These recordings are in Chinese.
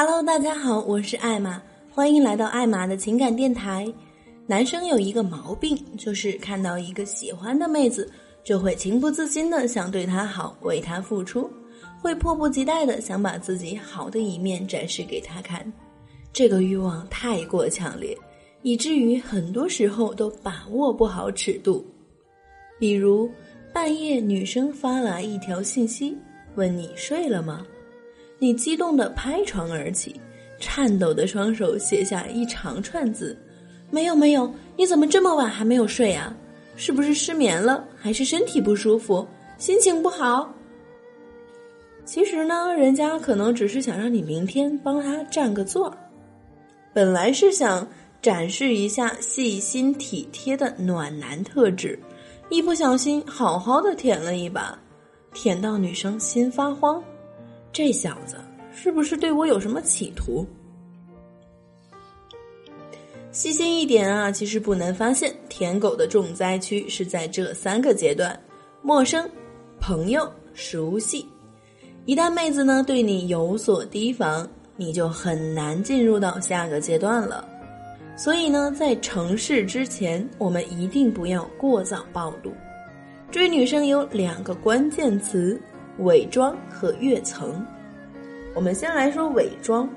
Hello，大家好，我是艾玛，欢迎来到艾玛的情感电台。男生有一个毛病，就是看到一个喜欢的妹子，就会情不自禁的想对她好，为她付出，会迫不及待的想把自己好的一面展示给她看。这个欲望太过强烈，以至于很多时候都把握不好尺度。比如半夜女生发来一条信息，问你睡了吗？你激动的拍床而起，颤抖的双手写下一长串字：“没有没有，你怎么这么晚还没有睡啊？是不是失眠了？还是身体不舒服？心情不好？”其实呢，人家可能只是想让你明天帮他占个座，本来是想展示一下细心体贴的暖男特质，一不小心好好的舔了一把，舔到女生心发慌。这小子是不是对我有什么企图？细心一点啊，其实不难发现，舔狗的重灾区是在这三个阶段：陌生、朋友、熟悉。一旦妹子呢对你有所提防，你就很难进入到下个阶段了。所以呢，在成事之前，我们一定不要过早暴露。追女生有两个关键词。伪装和跃层，我们先来说伪装。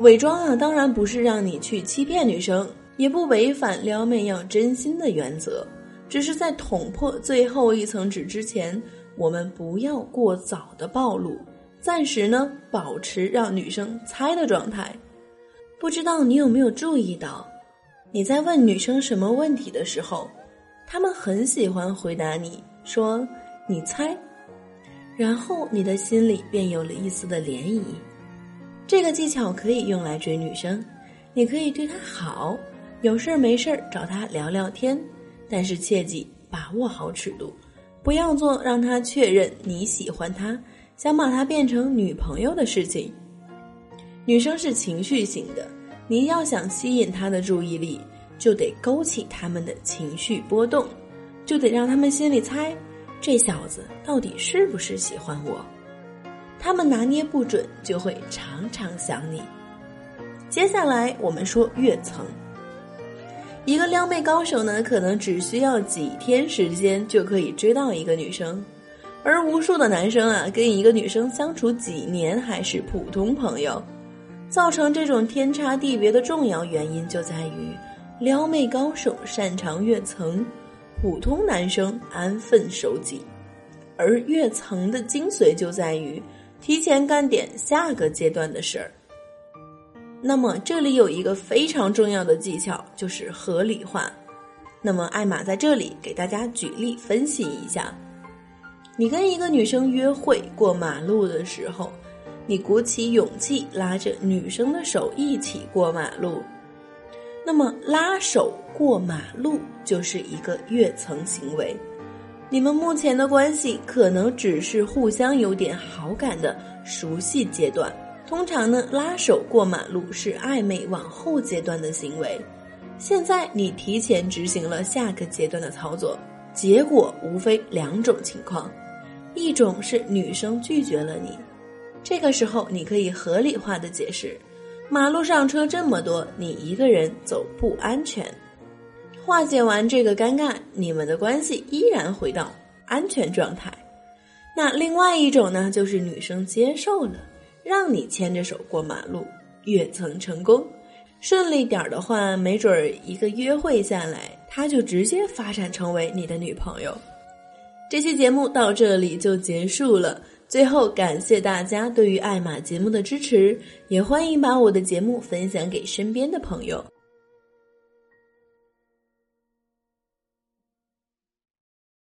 伪装啊，当然不是让你去欺骗女生，也不违反撩妹要真心的原则，只是在捅破最后一层纸之前，我们不要过早的暴露，暂时呢保持让女生猜的状态。不知道你有没有注意到，你在问女生什么问题的时候，她们很喜欢回答你说：“你猜。”然后你的心里便有了一丝的涟漪。这个技巧可以用来追女生，你可以对她好，有事儿没事儿找她聊聊天，但是切记把握好尺度，不要做让她确认你喜欢她，想把她变成女朋友的事情。女生是情绪型的，你要想吸引她的注意力，就得勾起他们的情绪波动，就得让他们心里猜。这小子到底是不是喜欢我？他们拿捏不准，就会常常想你。接下来我们说跃层。一个撩妹高手呢，可能只需要几天时间就可以追到一个女生，而无数的男生啊，跟一个女生相处几年还是普通朋友。造成这种天差地别的重要原因就在于，撩妹高手擅长跃层。普通男生安分守己，而跃层的精髓就在于提前干点下个阶段的事儿。那么这里有一个非常重要的技巧，就是合理化。那么艾玛在这里给大家举例分析一下：你跟一个女生约会过马路的时候，你鼓起勇气拉着女生的手一起过马路。那么拉手过马路就是一个跃层行为，你们目前的关系可能只是互相有点好感的熟悉阶段。通常呢，拉手过马路是暧昧往后阶段的行为。现在你提前执行了下个阶段的操作，结果无非两种情况：一种是女生拒绝了你，这个时候你可以合理化的解释。马路上车这么多，你一个人走不安全。化解完这个尴尬，你们的关系依然回到安全状态。那另外一种呢，就是女生接受了，让你牵着手过马路，跃层成功。顺利点儿的话，没准儿一个约会下来，她就直接发展成为你的女朋友。这期节目到这里就结束了。最后，感谢大家对于艾玛节目的支持，也欢迎把我的节目分享给身边的朋友。